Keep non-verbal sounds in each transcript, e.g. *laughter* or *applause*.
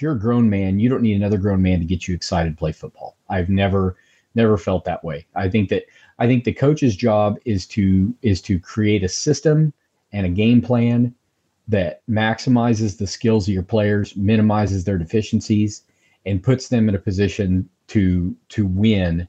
You're a grown man, you don't need another grown man to get you excited to play football. I've never never felt that way. I think that I think the coach's job is to is to create a system and a game plan that maximizes the skills of your players, minimizes their deficiencies, and puts them in a position to to win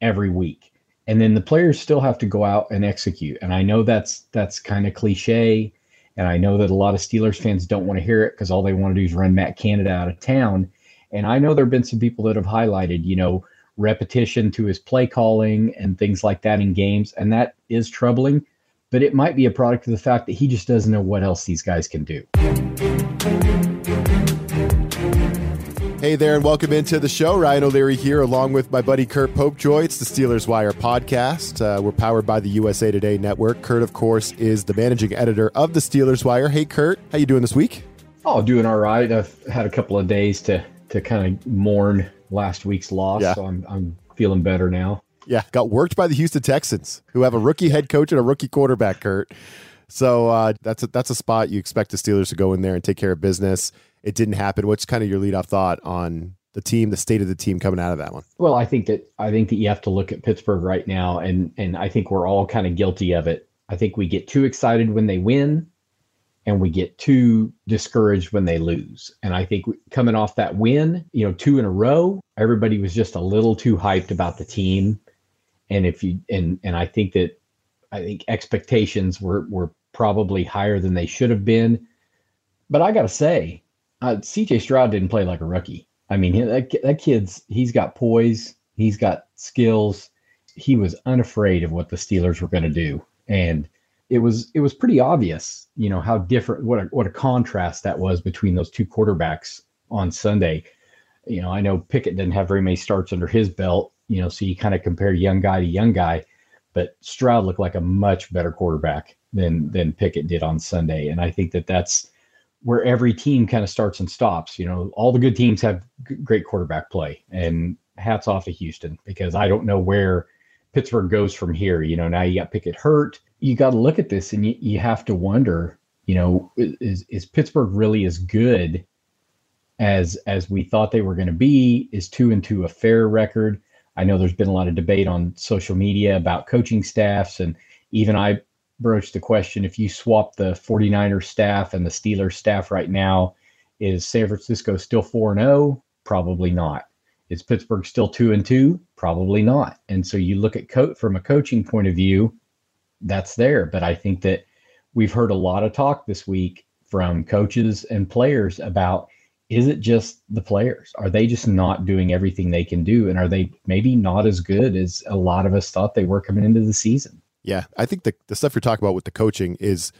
every week. And then the players still have to go out and execute. And I know that's that's kind of cliche. And I know that a lot of Steelers fans don't want to hear it because all they want to do is run Matt Canada out of town. And I know there have been some people that have highlighted, you know, repetition to his play calling and things like that in games. And that is troubling, but it might be a product of the fact that he just doesn't know what else these guys can do. Hey there, and welcome into the show. Ryan O'Leary here, along with my buddy Curt Popejoy. It's the Steelers Wire podcast. Uh, we're powered by the USA Today network. Curt, of course, is the managing editor of the Steelers Wire. Hey, Curt, how you doing this week? Oh, doing all right. I've had a couple of days to to kind of mourn last week's loss, yeah. so I'm I'm feeling better now. Yeah, got worked by the Houston Texans, who have a rookie head coach and a rookie quarterback, Curt. So uh, that's a, that's a spot you expect the Steelers to go in there and take care of business it didn't happen. What's kind of your lead off thought on the team, the state of the team coming out of that one? Well, I think that I think that you have to look at Pittsburgh right now, and and I think we're all kind of guilty of it. I think we get too excited when they win, and we get too discouraged when they lose. And I think coming off that win, you know, two in a row, everybody was just a little too hyped about the team. And if you and and I think that I think expectations were were probably higher than they should have been. But I got to say, uh, CJ Stroud didn't play like a rookie. I mean, that, that kid's he's got poise, he's got skills. He was unafraid of what the Steelers were going to do, and it was it was pretty obvious, you know, how different what a what a contrast that was between those two quarterbacks on Sunday. You know, I know Pickett didn't have very many starts under his belt, you know, so you kind of compare young guy to young guy, but Stroud looked like a much better quarterback than than Pickett did on Sunday, and I think that that's where every team kind of starts and stops. You know, all the good teams have g- great quarterback play, and hats off to Houston because I don't know where Pittsburgh goes from here. You know, now you got Pickett hurt. You got to look at this and you, you have to wonder, you know, is is Pittsburgh really as good as as we thought they were going to be? Is two and two a fair record? I know there's been a lot of debate on social media about coaching staffs, and even I broached the question if you swap the 49ers staff and the Steelers staff right now, is San Francisco still 4 and 0? Probably not. Is Pittsburgh still 2 and 2? Probably not. And so you look at co- from a coaching point of view, that's there. But I think that we've heard a lot of talk this week from coaches and players about is it just the players? Are they just not doing everything they can do? And are they maybe not as good as a lot of us thought they were coming into the season? Yeah, I think the, the stuff you're talking about with the coaching is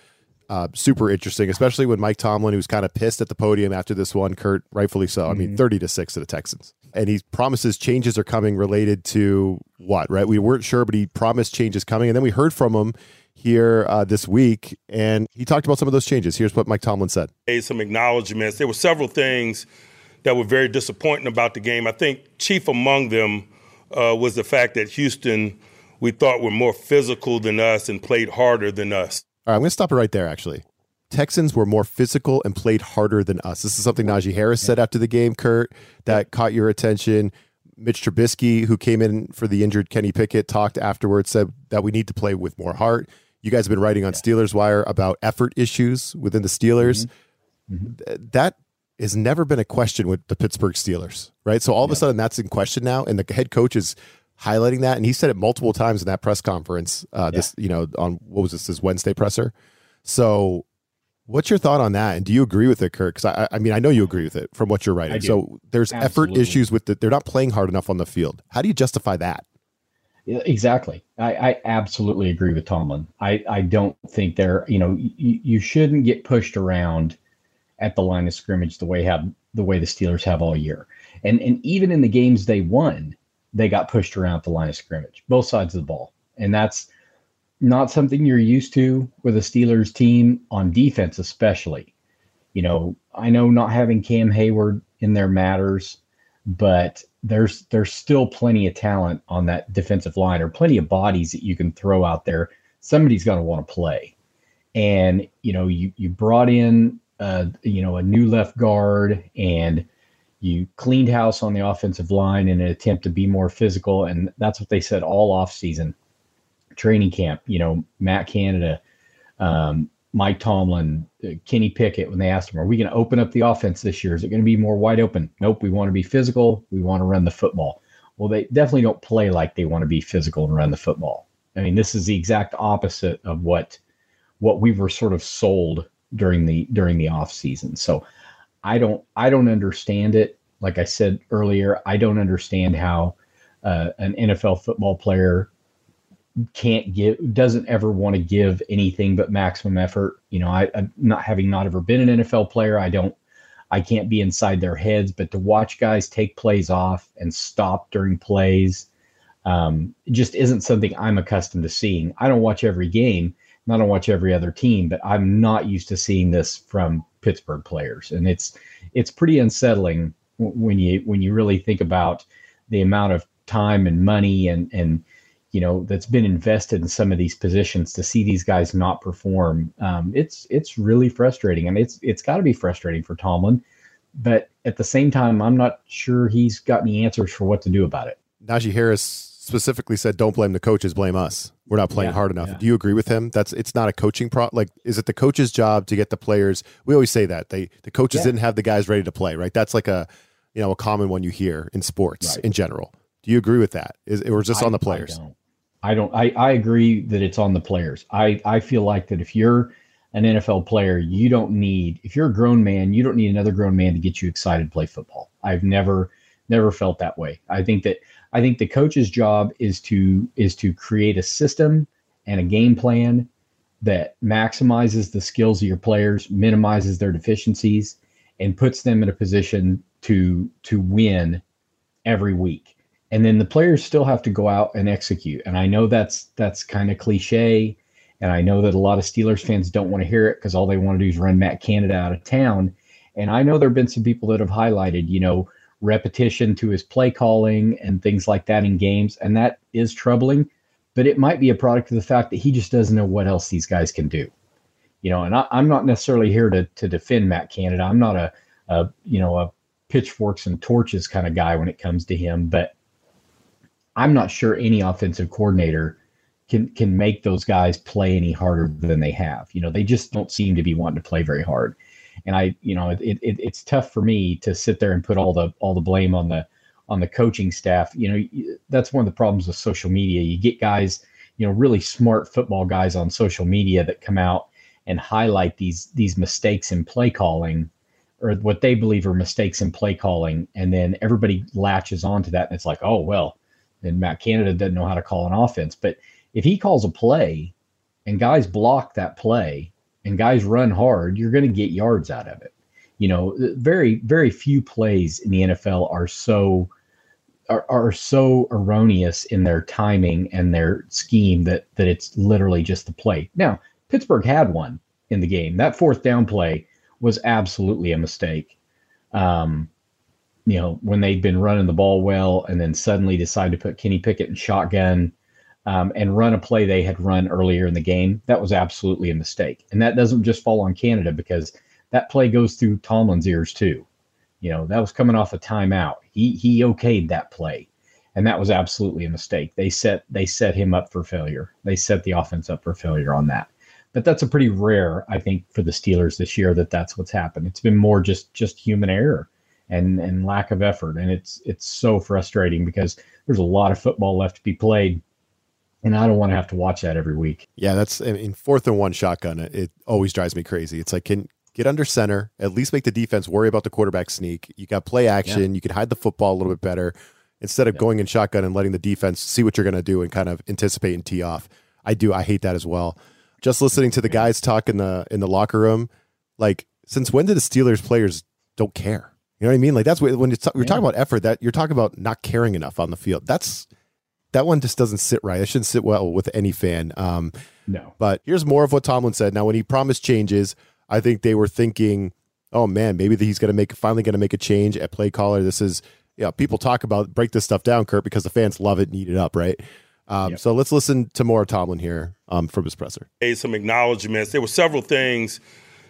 uh, super interesting, especially when Mike Tomlin, who's kind of pissed at the podium after this one, Curt, rightfully so. Mm-hmm. I mean, mm-hmm. 30 to 6 to the Texans. And he promises changes are coming related to what, right? We weren't sure, but he promised changes coming. And then we heard from him here uh, this week, and he talked about some of those changes. Here's what Mike Tomlin said. made Some acknowledgments. There were several things that were very disappointing about the game. I think chief among them uh, was the fact that Houston – we thought were more physical than us and played harder than us. All right, I'm going to stop it right there, actually. Texans were more physical and played harder than us. This is something Najee Harris said after the game, Curt, that caught your attention. Mitch Trubisky, who came in for the injured Kenny Pickett, talked afterwards, said that we need to play with more heart. You guys have been writing on Steelers Wire about effort issues within the Steelers. Mm-hmm. Mm-hmm. That has never been a question with the Pittsburgh Steelers, right? So all of a sudden that's in question now, and the head coach is highlighting that, and he said it multiple times in that press conference. Uh, this, you know, on what was this? This Wednesday presser. So, what's your thought on that? And do you agree with it, Curt? Because I, I mean, I know you agree with it from what you're writing. So there's Absolutely. effort issues with it. They're not playing hard enough on the field. How do you justify that? Yeah, exactly. I, I absolutely agree with Tomlin. I, I don't think they're, you know, you, you shouldn't get pushed around at the line of scrimmage the way have the way the Steelers have all year. And and even in the games they won, they got pushed around the line of scrimmage, both sides of the ball. And that's not something you're used to with a Steelers team on defense, especially. You know, I know not having Cam Hayward in there matters, but there's there's still plenty of talent on that defensive line or plenty of bodies that you can throw out there. Somebody's going to want to play. And, you know, you you brought in uh, you know, a new left guard and you cleaned house on the offensive line in an attempt to be more physical. And that's what they said all off season training camp. You know, Matt Canada, um, Mike Tomlin, uh, Kenny Pickett, when they asked him, Are we going to open up the offense this year? Is it going to be more wide open? Nope. We want to be physical. We want to run the football. Well, they definitely don't play like they want to be physical and run the football. I mean, this is the exact opposite of what what we were sort of sold during the during the off season. So I don't I don't understand it. Like I said earlier, I don't understand how uh, an NFL football player can't give doesn't ever want to give anything but maximum effort. You know, I, I'm not having not ever been an NFL player. I don't I can't be inside their heads, but to watch guys take plays off and stop during plays um, just isn't something I'm accustomed to seeing. I don't watch every game, I don't watch every other team, but I'm not used to seeing this from Pittsburgh players, and it's it's pretty unsettling when you when you really think about the amount of time and money and and you know that's been invested in some of these positions to see these guys not perform. Um, it's it's really frustrating, and it's it's got to be frustrating for Tomlin. But at the same time, I'm not sure he's got any answers for what to do about it. Najee Harris specifically said, "Don't blame the coaches, blame us. We're not playing Yeah, hard enough." yeah. Do you agree with him? That's it's not a coaching pro. Like, is it the coach's job to get the players? We always say that they the coaches Yeah. didn't have the guys ready to play. Right? That's like a you know a common one you hear in sports Right. in general. Do you agree with that? Is or is this I- on the players? I don't. I don't. I, I agree that it's on the players. I, I feel like that if you're an NFL player, you don't need if you're a grown man, you don't need another grown man to get you excited to play football. I've never never felt that way. I think that I think the coach's job is to is to create a system and a game plan that maximizes the skills of your players, minimizes their deficiencies, and puts them in a position to to win every week. And then the players still have to go out and execute. And i know that's that's kind of cliche and i know that a lot of steelers fans don't want to hear it because all they want to do is run matt canada out of town. And i know there have been some people that have highlighted you know repetition to his play calling and things like that in games and that is troubling but it might be a product of the fact that he just doesn't know what else these guys can do you know and I, i'm not necessarily here to, to defend matt canada i'm not a, a you know a pitchforks and torches kind of guy when it comes to him but I'm not sure any offensive coordinator can can make those guys play any harder than they have. You know, they just don't seem to be wanting to play very hard. And I, you know, it, it it's tough for me to sit there and put all the all the blame on the on the coaching staff. You know, that's one of the problems with social media. You get guys, you know, really smart football guys on social media that come out and highlight these these mistakes in play calling or what they believe are mistakes in play calling and then everybody latches onto that and it's like, "Oh, well, then Matt Canada doesn't know how to call an offense. But if he calls a play and guys block that play and guys run hard, you're going to get yards out of it. You know, very, very few plays in the NFL are so are, are so erroneous in their timing and their scheme that that it's literally just the play. Now, Pittsburgh had one in the game. That fourth down play was absolutely a mistake. Um, you know, when they'd been running the ball well and then suddenly decide to put Kenny Pickett in shotgun um, and run a play they had run earlier in the game, that was absolutely a mistake. And that doesn't just fall on Canada because that play goes through Tomlin's ears too. You know, that was coming off a timeout. He he okayed that play. And that was absolutely a mistake. They set they set him up for failure. They set the offense up for failure on that. But that's a pretty rare, I think, for the Steelers this year that that's what's happened. It's been more just just human error and and lack of effort and it's it's so frustrating because there's a lot of football left to be played and I don't want to have to watch that every week. Yeah, that's in mean fourth and one shotgun. It, it always drives me crazy. It's like can get under center, at least make the defense worry about the quarterback sneak. You got play action. You can hide the football a little bit better instead of going in shotgun and letting the defense see what you're going to do and kind of anticipate and tee off. I do. I hate that as well. Just listening to the guys talk in the in the locker room, like since when did the Steelers players don't care? You know what I mean? Like that's what, when you're, you're talking about effort, that you're talking about not caring enough on the field. That's that one just doesn't sit right. It shouldn't sit well with any fan. Um, no. But here's more of what Tomlin said. Now, when he promised changes, I think they were thinking, "Oh man, maybe he's going to make finally going to make a change at play caller." This is, yeah, people talk about break this stuff down, Curt, because the fans love it and eat it up, right? Um, yep. So let's listen to more Tomlin here um, from his presser. Some acknowledgments. There were several things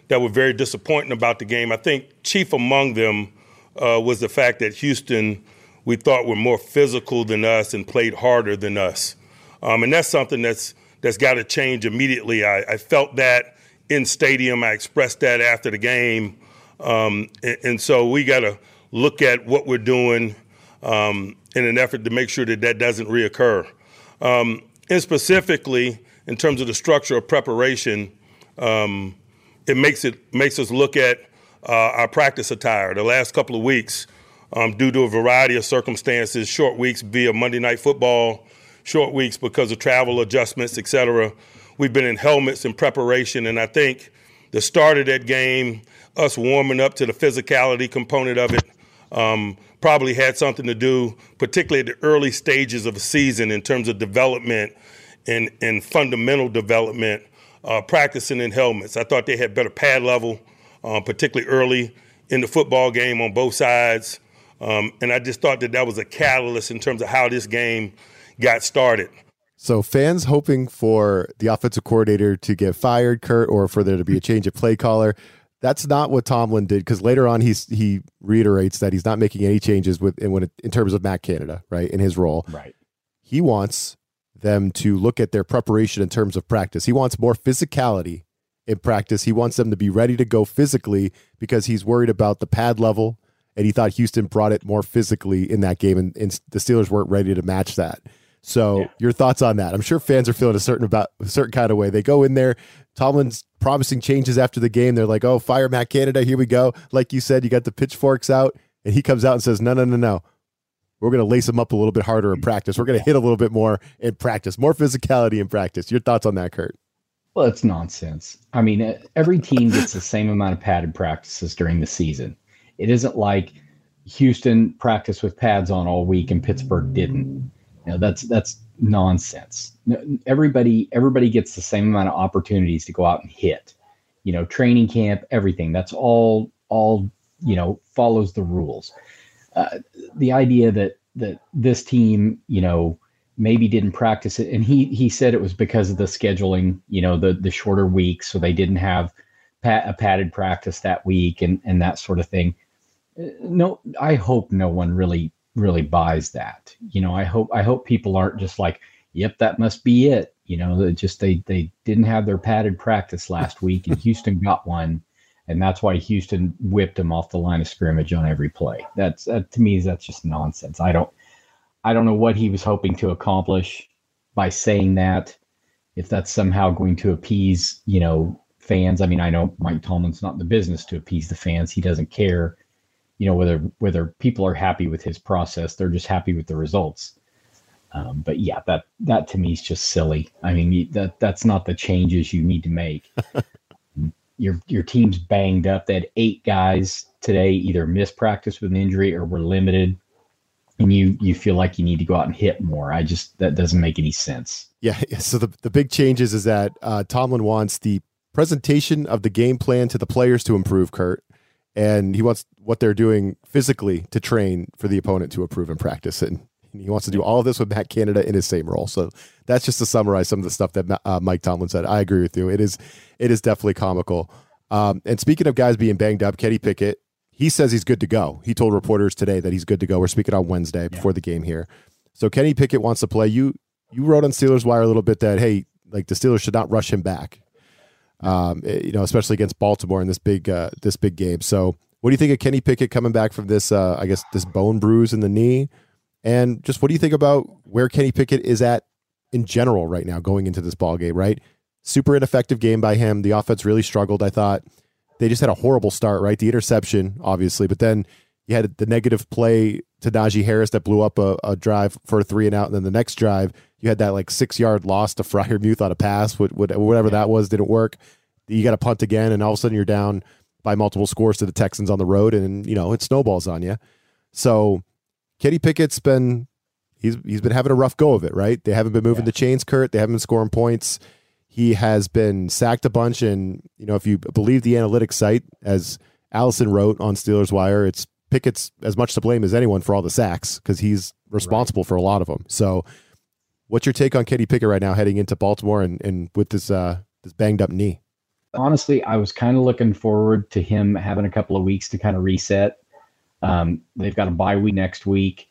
that were very disappointing about the game. I think chief among them uh, was the fact that Houston, we thought, were more physical than us and played harder than us, um, and that's something that's that's got to change immediately. I, I, felt that in stadium. I expressed that after the game, um, and, and, so we got to look at what we're doing um, in an effort to make sure that that doesn't reoccur. Um, and specifically, in terms of the structure of preparation, um, it makes it makes us look at uh, our practice attire. The last couple of weeks, um, due to a variety of circumstances, short weeks via Monday Night Football, short weeks because of travel adjustments, et cetera. We've been in helmets in preparation, and I think the start of that game, us warming up to the physicality component of it, um, probably had something to do, particularly at the early stages of the season in terms of development and, and fundamental development, uh, practicing in helmets. I thought they had better pad level, uh, particularly early in the football game on both sides. Um, and I just thought that that was a catalyst in terms of how this game got started. So fans hoping for the offensive coordinator to get fired, Curt, or for there to be a change of play caller. That's not what Tomlin did because later on he's he reiterates that he's not making any changes with in, in terms of Matt Canada, right, in his role. Right. He wants them to look at their preparation in terms of practice. He wants more physicality in practice. He wants them to be ready to go physically because he's worried about the pad level, and he thought Houston brought it more physically in that game, and, and the Steelers weren't ready to match that. So yeah. your thoughts on that? I'm sure fans are feeling a certain about a certain kind of way. They go in there. Tomlin's promising changes after the game. They're like, "Oh, fire Matt Canada. Here we go." Like you said, you got the pitchforks out, and he comes out and says, "No, no, no, no. We're going to lace him up a little bit harder in mm. practice. We're going to hit a little bit more in practice, more physicality in practice." Your thoughts on that, Curt? Well, it's nonsense. I mean, every team gets the same amount of padded practices during the season. It isn't like Houston practiced with pads on all week and Pittsburgh didn't you know, that's that's nonsense. Everybody everybody gets the same amount of opportunities to go out and hit. You know, training camp, everything. That's all all you know follows the rules. Uh, the idea that that this team, you know, maybe didn't practice it, and he he said it was because of the scheduling. You know, the the shorter weeks, so they didn't have pat, a padded practice that week and and that sort of thing. No, I hope no one really really buys that. You know, I hope I hope people aren't just like, "Yep, that must be it." You know, just they they didn't have their padded practice last week, and Houston got one, and that's why Houston whipped them off the line of scrimmage on every play. That's that, to me, that's just nonsense. I don't I don't know what he was hoping to accomplish by saying that. If that's somehow going to appease, you know, fans. I mean, I know Mike Tomlin's not in the business to appease the fans. He doesn't care you know whether whether people are happy with his process they're just happy with the results. Um, but yeah that that to me is just silly. I mean that that's not the changes you need to make. *laughs* Your your team's banged up. They had eight guys today either missed practice with an injury or were limited and you you feel like you need to go out and hit more. I just that doesn't make any sense. Yeah. So the, the big changes is that uh, tomlin wants the presentation of the game plan to the players to improve curt and he wants what they're doing physically to train for the opponent to approve and practice. And he wants to do all of this with Matt Canada in his same role. So that's just to summarize some of the stuff that uh, Mike Tomlin said. I agree with you. It is it is definitely comical. Um, and speaking of guys being banged up, Kenny Pickett, he says he's good to go. He told reporters today that he's good to go. We're speaking on Wednesday before the game here. So Kenny Pickett wants to play. You you wrote on Steelers Wire a little bit that hey, like the Steelers should not rush him back um, eh, you know, especially against Baltimore in this big uh, this big game. So, what do you think of Kenny Pickett coming back from this? Uh, I guess this bone bruise in the knee, and just what do you think about where Kenny Pickett is at in general right now going into this ball game? Right, super ineffective game by him. The offense really struggled. I thought they just had a horrible start. Right, the interception, obviously, but then you had the negative play to Najee Harris that blew up a, a drive for a three and out, and then the next drive you had that like six yard loss to Freiermuth on a pass, whatever that was, didn't work. You got to punt again, and all of a sudden you're down by multiple scores to the Texans on the road, and you know it snowballs on you. So Kenny Pickett's been he's he's been having a rough go of it, right? They haven't been moving yeah. the chains, Curt. They haven't been scoring points. He has been sacked a bunch, and you know if you believe the analytics site, as Allison wrote on Steelers Wire, it's Pickett's as much to blame as anyone for all the sacks because he's responsible right. for a lot of them. So, what's your take on Kenny Pickett right now heading into Baltimore and, and with this uh, this banged up knee? Honestly, I was kind of looking forward to him having a couple of weeks to kind of reset. Um, they've got a bye week next week.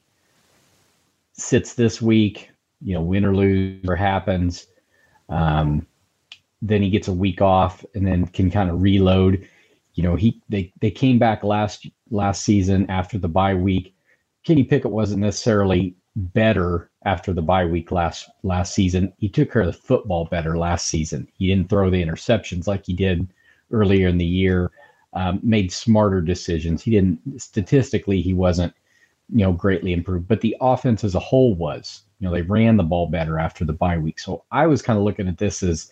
Sits this week, you know, win or lose or happens. Um, then he gets a week off and then can kind of reload. You know, he they they came back last last season after the bye week. Kenny Pickett wasn't necessarily better after the bye week last last season. He took care of the football better last season. He didn't throw the interceptions like he did earlier in the year. Um, made smarter decisions. He didn't statistically he wasn't you know greatly improved, but the offense as a whole was. You know they ran the ball better after the bye week. So I was kind of looking at this as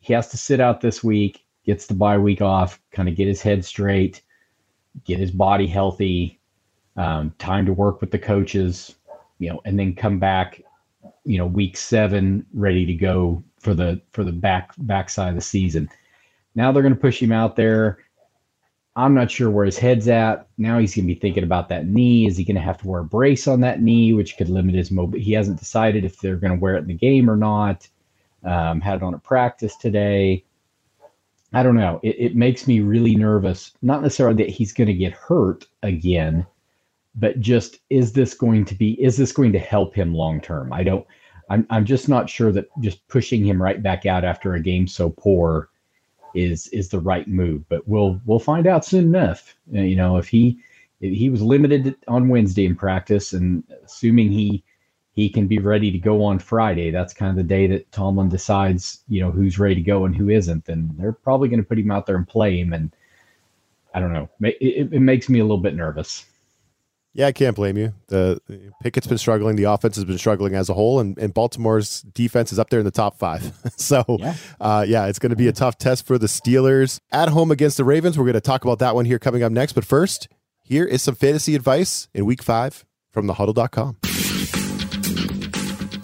he has to sit out this week, gets the bye week off, kind of get his head straight, get his body healthy, um, time to work with the coaches, you know, and then come back, you know, week seven ready to go for the for the back backside of the season. Now they're going to push him out there. I'm not sure where his head's at. Now he's going to be thinking about that knee. Is he going to have to wear a brace on that knee, which could limit his mobility? He hasn't decided if they're going to wear it in the game or not. Um, had it on a practice today. I don't know. It, it makes me really nervous. Not necessarily that he's going to get hurt again, but just is this going to be is this going to help him long term? I don't. I'm I'm just not sure that just pushing him right back out after a game so poor is is the right move. But we'll we'll find out soon enough. Uh, you know, if he if he was limited on Wednesday in practice, and assuming he he can be ready to go on Friday. That's kind of the day that Tomlin decides, you know, who's ready to go and who isn't. Then they're probably going to put him out there and play him. And I don't know. It, it, it, makes me a little bit nervous. Yeah, I can't blame you. The Pickett's been struggling. The offense has been struggling as a whole, and, and Baltimore's defense is up there in the top five. *laughs* so, yeah, uh, yeah it's going to be a tough test for the Steelers at home against the Ravens. We're going to talk about that one here coming up next. But first, here is some fantasy advice in Week Five from thehuddle.com.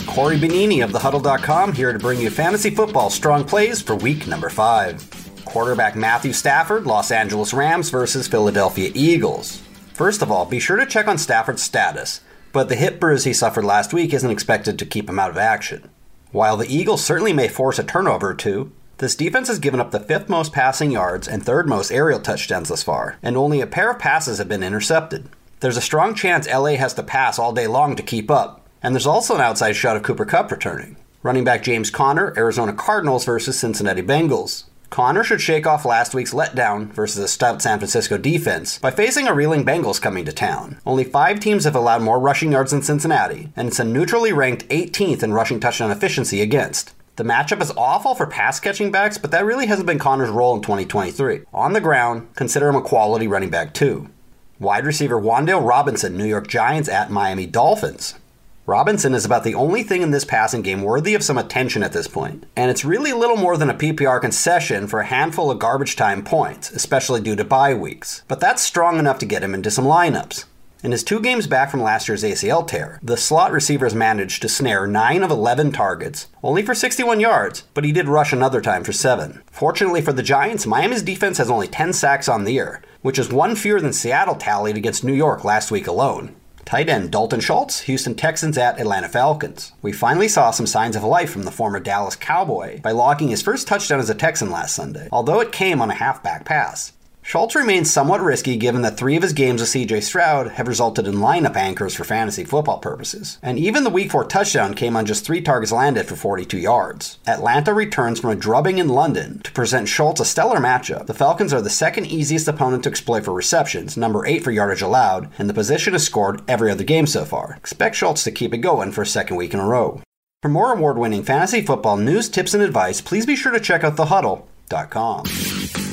Corey Benini of thehuddle.com here to bring you fantasy football strong plays for week number five. Quarterback Matthew Stafford, Los Angeles Rams versus Philadelphia Eagles. First of all, be sure to check on Stafford's status, but the hip bruise he suffered last week isn't expected to keep him out of action. While the Eagles certainly may force a turnover or two, this defense has given up the fifth most passing yards and third most aerial touchdowns thus far, and only a pair of passes have been intercepted. There's a strong chance LA has to pass all day long to keep up, and there's also an outside shot of Cooper Kupp returning. Running back James Conner, Arizona Cardinals versus Cincinnati Bengals. Conner should shake off last week's letdown versus a stout San Francisco defense by facing a reeling Bengals coming to town. Only five teams have allowed more rushing yards than Cincinnati, and it's a neutrally ranked 18th in rushing touchdown efficiency against. The matchup is awful for pass catching backs, but that really hasn't been Conner's role in 2023. On the ground, consider him a quality running back too. Wide receiver Wan'Dale Robinson, New York Giants at Miami Dolphins. Robinson is about the only thing in this passing game worthy of some attention at this point, and it's really little more than a PPR concession for a handful of garbage time points, especially due to bye weeks. But that's strong enough to get him into some lineups. In his two games back from last year's ACL tear, the slot receivers managed to snare 9 of 11 targets, only for 61 yards, but he did rush another time for 7. Fortunately for the Giants, Miami's defense has only 10 sacks on the year, which is one fewer than Seattle tallied against New York last week alone. Tight end Dalton Schultz, Houston Texans at Atlanta Falcons. We finally saw some signs of life from the former Dallas Cowboy by logging his first touchdown as a Texan last Sunday, although it came on a halfback pass. Schultz remains somewhat risky given that three of his games with CJ Stroud have resulted in lineup anchors for fantasy football purposes. And even the Week 4 touchdown came on just three targets landed for 42 yards. Atlanta returns from a drubbing in London to present Schultz a stellar matchup. The Falcons are the second easiest opponent to exploit for receptions, number 8 for yardage allowed, and the position has scored every other game so far. Expect Schultz to keep it going for a second week in a row. For more award winning fantasy football news, tips, and advice, please be sure to check out thehuddle.com.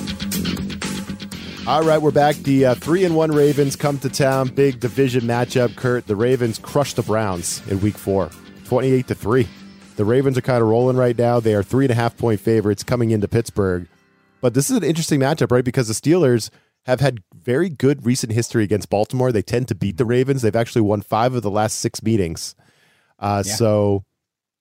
All right, we're back. The uh, three and one Ravens come to town. Big division matchup. Curt, the Ravens crushed the Browns in Week Four, twenty-eight to three. The Ravens are kind of rolling right now. They are three and a half point favorites coming into Pittsburgh. But this is an interesting matchup, right? Because the Steelers have had very good recent history against Baltimore. They tend to beat the Ravens. They've actually won five of the last six meetings. Uh, yeah. So,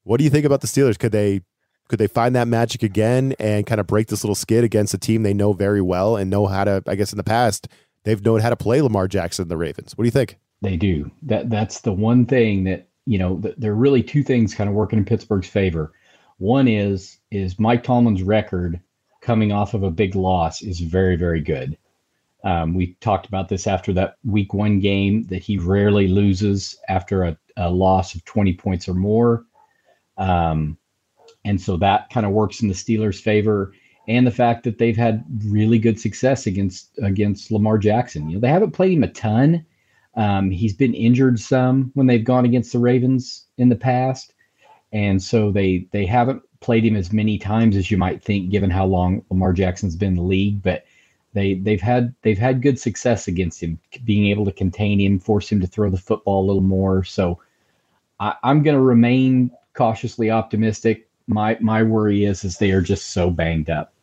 what do you think about the Steelers? Could they could they find that magic again and kind of break this little skid against a team they know very well and know how to? I guess in the past they've known how to play Lamar Jackson and the Ravens. What do you think? They do. That that's the one thing that you know. Th- there are really two things kind of working in Pittsburgh's favor. One is is Mike Tomlin's record coming off of a big loss is very very good. Um, we talked about this after that week one game that he rarely loses after a, a loss of 20 points or more. Um, and so that kind of works in the Steelers' favor. And the fact that they've had really good success against against Lamar Jackson. You know, they haven't played him a ton. Um, he's been injured some when they've gone against the Ravens in the past, and so they they haven't played him as many times as you might think, given how long Lamar Jackson's been in the league. But they they've had they've had good success against him, being able to contain him, force him to throw the football a little more. So I, am going to remain cautiously optimistic. My my worry is is they are just so banged up.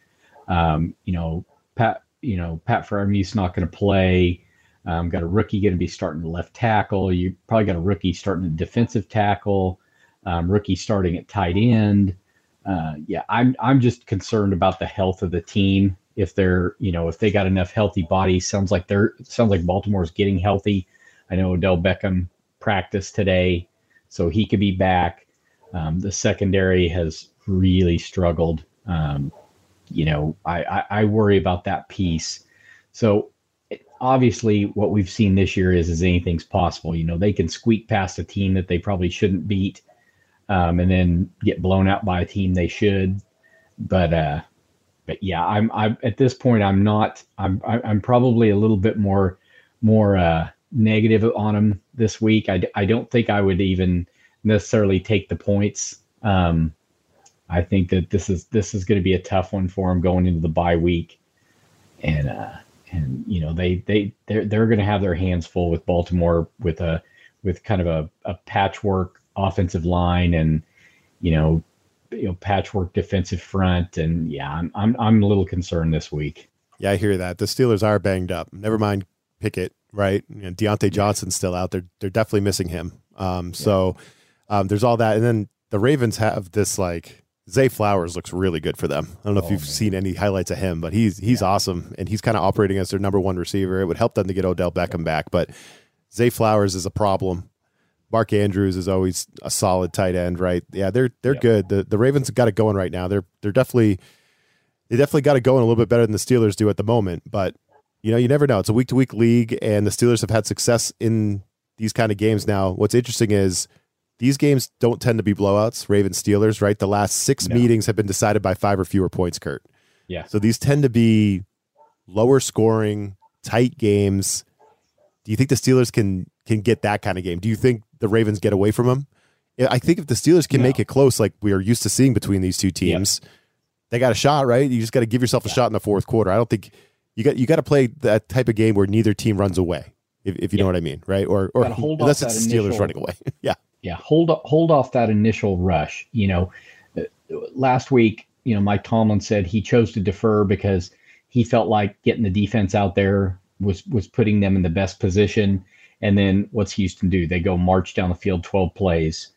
Um, you know, Pat you know Pat Freiermuth's not going to play. Um, got a rookie going to be starting left tackle. You probably got a rookie starting defensive tackle. Um, rookie starting at tight end. Uh, yeah, I'm I'm just concerned about the health of the team if they're you know if they got enough healthy bodies. Sounds like they're sounds like Baltimore's getting healthy. I know Odell Beckham practiced today, so he could be back. Um, the secondary has really struggled. Um, you know, I, I, I worry about that piece. So obviously, what we've seen this year is is anything's possible. You know, they can squeak past a team that they probably shouldn't beat, um, and then get blown out by a team they should. But uh, but yeah, I'm I'm at this point I'm not I'm I'm probably a little bit more more uh, negative on them this week. I, I don't think I would even necessarily take the points. Um, I think that this is this is going to be a tough one for them going into the bye week, and uh, and you know they they they're they're going to have their hands full with Baltimore with a with kind of a, a patchwork offensive line and you know you know patchwork defensive front, and yeah, I'm I'm I'm a little concerned this week. Yeah, I hear that. The Steelers are banged up. Never mind Pickett, right? You know, Diontae Johnson's still out They're They're definitely missing him. Um, so um, there's all that, and then the Ravens have this like Zay Flowers looks really good for them. I don't know oh, if you've man. seen any highlights of him, but he's he's yeah. awesome, and he's kind of operating as their number one receiver. It would help them to get Odell Beckham back, but Zay Flowers is a problem. Mark Andrews is always a solid tight end, right? Yeah, they're they're yep. good. The the Ravens got it going right now. They're they're definitely they definitely got it going a little bit better than the Steelers do at the moment. But you know, you never know. It's a week to week league, and the Steelers have had success in these kind of games. Now, what's interesting is these games don't tend to be blowouts. Ravens Steelers, right? The last six no. meetings have been decided by five or fewer points. Curt. Yeah. So these tend to be lower scoring, tight games. Do you think the Steelers can can get that kind of game? Do you think the Ravens get away from them. I think if the Steelers can no. make it close, like we are used to seeing between these two teams, yep. they got a shot, right? You just got to give yourself a yeah. shot in the fourth quarter. I don't think you got you got to play that type of game where neither team runs away, if, if you yep. know what I mean, right? Or or unless it's the Steelers initial, running away, *laughs* yeah, yeah. Hold hold off that initial rush. You know, last week, you know, Mike Tomlin said he chose to defer because he felt like getting the defense out there was was putting them in the best position and then what's Houston do? They go march down the field 12 plays.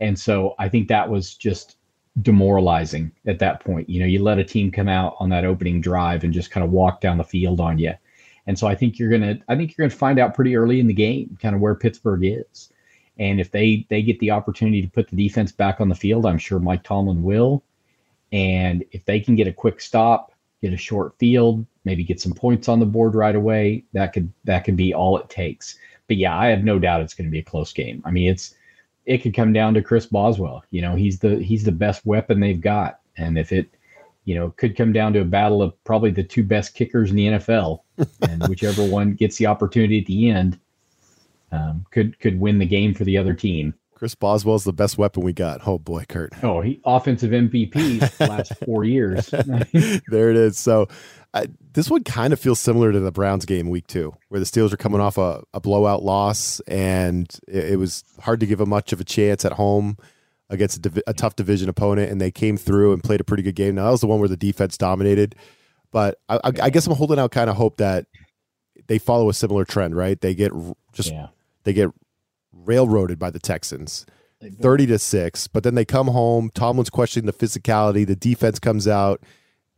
And so I think that was just demoralizing at that point. You know, you let a team come out on that opening drive and just kind of walk down the field on you. And so I think you're gonna I think you're gonna find out pretty early in the game kind of where Pittsburgh is. And if they they get the opportunity to put the defense back on the field, I'm sure Mike Tomlin will. And if they can get a quick stop, get a short field, maybe get some points on the board right away, that could that could be all it takes but yeah, I have no doubt it's going to be a close game. I mean, it's it could come down to Chris Boswell. You know, he's the he's the best weapon they've got, and if it you know could come down to a battle of probably the two best kickers in the NFL, and whichever one gets the opportunity at the end um, could could win the game for the other team. Chris Boswell's the best weapon we got. Oh boy, Curt. *laughs* Oh, he offensive MVP last *laughs* four years. *laughs* there it is. So I, this one kind of feels similar to the Browns game week two, where the Steelers are coming off a, a blowout loss, and it, it, was hard to give them much of a chance at home against a, div- a, tough division opponent, and they came through and played a pretty good game. Now that was the one where the defense dominated, but I, I, I guess I'm holding out kind of hope that they follow a similar trend, right? They get just Yeah. They get railroaded by the Texans. 30 to 6, but then they come home. Tomlin's questioning the physicality. The defense comes out.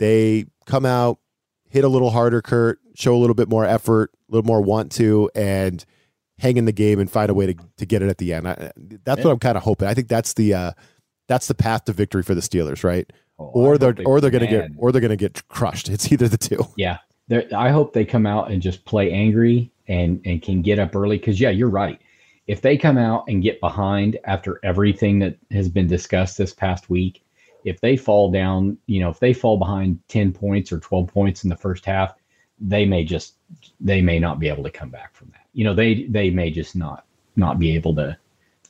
They come out, hit a little harder, Curt, show a little bit more effort, a little more want to, and hang in the game and find a way to, to get it at the end. I, that's what I'm kind of hoping. I think that's the uh, that's the path to victory for the Steelers, right? Oh, I or they're they- or they're gonna get or they're gonna get crushed. It's either the two. Yeah, They're- I hope they come out and just play angry and and can get up early. Because yeah, you're right. If they come out and get behind after everything that has been discussed this past week, if they fall down, you know, if they fall behind ten points or twelve points in the first half, they may just they may not be able to come back from that. You know, they they may just not not be able to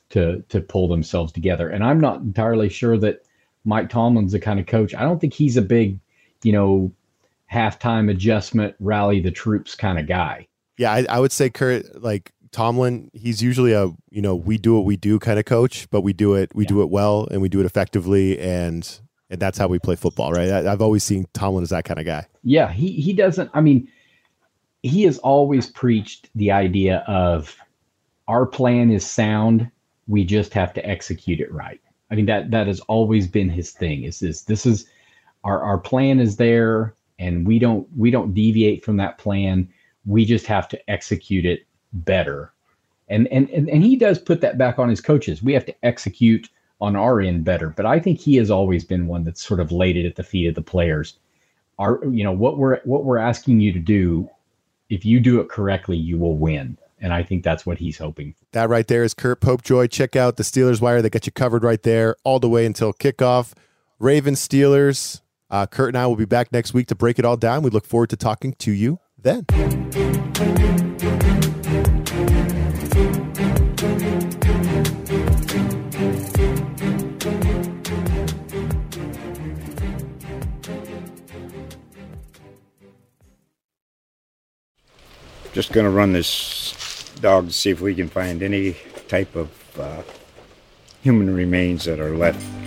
to to pull themselves together. And I'm not entirely sure that Mike Tomlin's the kind of coach. I don't think he's a big, you know, halftime adjustment, rally the troops kind of guy. Yeah, I, I would say Curt, like Tomlin, he's usually a you know we do what we do kind of coach, but we do it we do it well and we do it effectively, and and that's how we play football, right? I, I've always seen Tomlin as that kind of guy. Yeah, he he doesn't. I mean, he has always preached the idea of our plan is sound. We just have to execute it right. I mean that that has always been his thing. Is this this is our our plan is there, and we don't we don't deviate from that plan. We just have to execute it better. And and and, and he does put that back on his coaches. We have to execute on our end better. But I think he has always been one that's sort of laid it at the feet of the players our you know what we're what we're asking you to do if you do it correctly you will win and i think that's what he's hoping. That right there is Curt Popejoy. Check out the Steelers Wire. that got you covered right there all the way until kickoff. Ravens Steelers. Uh, Kurt and I will be back next week to break it all down. We look forward to talking to you then. Just gonna run this dog to see if we can find any type of uh, human remains that are left.